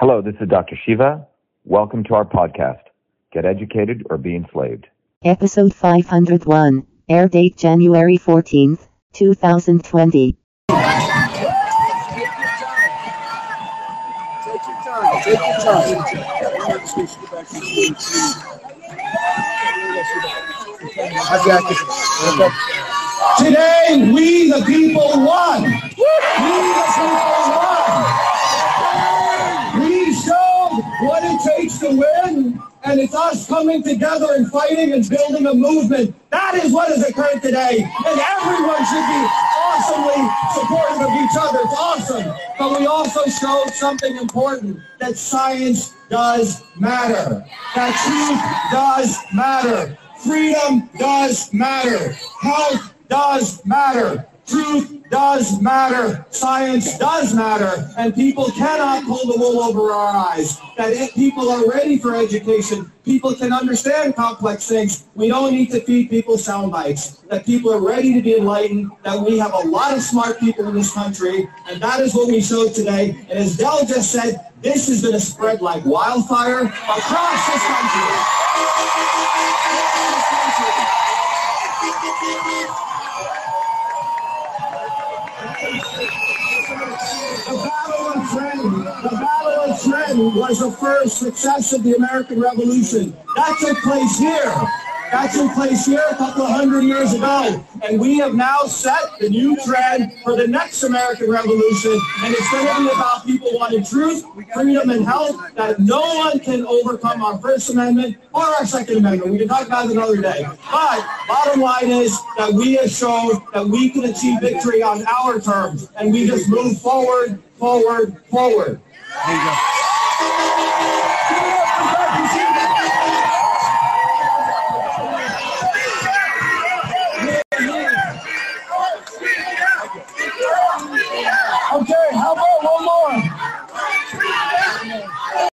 Hello, this is Dr. Shiva. Welcome to our podcast, Get Educated or Be Enslaved. Episode 501, air date January 14th, 2020. Take your time. Take your time. I got this. Today, we the people won. To win, and it's us coming together and fighting and building a movement. That is what has occurred today, and everyone should be awesomely supportive of each other. It's awesome. But we also showed something important, that science does matter. That truth does matter. Freedom does matter. Health does matter. Truth does matter. Science does matter. And people cannot pull the wool over our eyes. That if people are ready for education, people can understand complex things. We don't need to feed people sound bites. That people are ready to be enlightened. That we have a lot of smart people in this country. And that is what we showed today. And as Del just said, this is going to spread like wildfire across this country. The Battle of Trenton, the Battle of Trenton was the first success of the American Revolution. That took place here. That's in place here a couple of hundred years ago, and we have now set the new trend for the next American Revolution, and it's going to be about people wanting truth, freedom, and health that no one can overcome our First Amendment or our Second Amendment. We can talk about it another day. But bottom line is that we have shown that we can achieve victory on our terms, and we just move forward, forward, forward. There you go. Okay.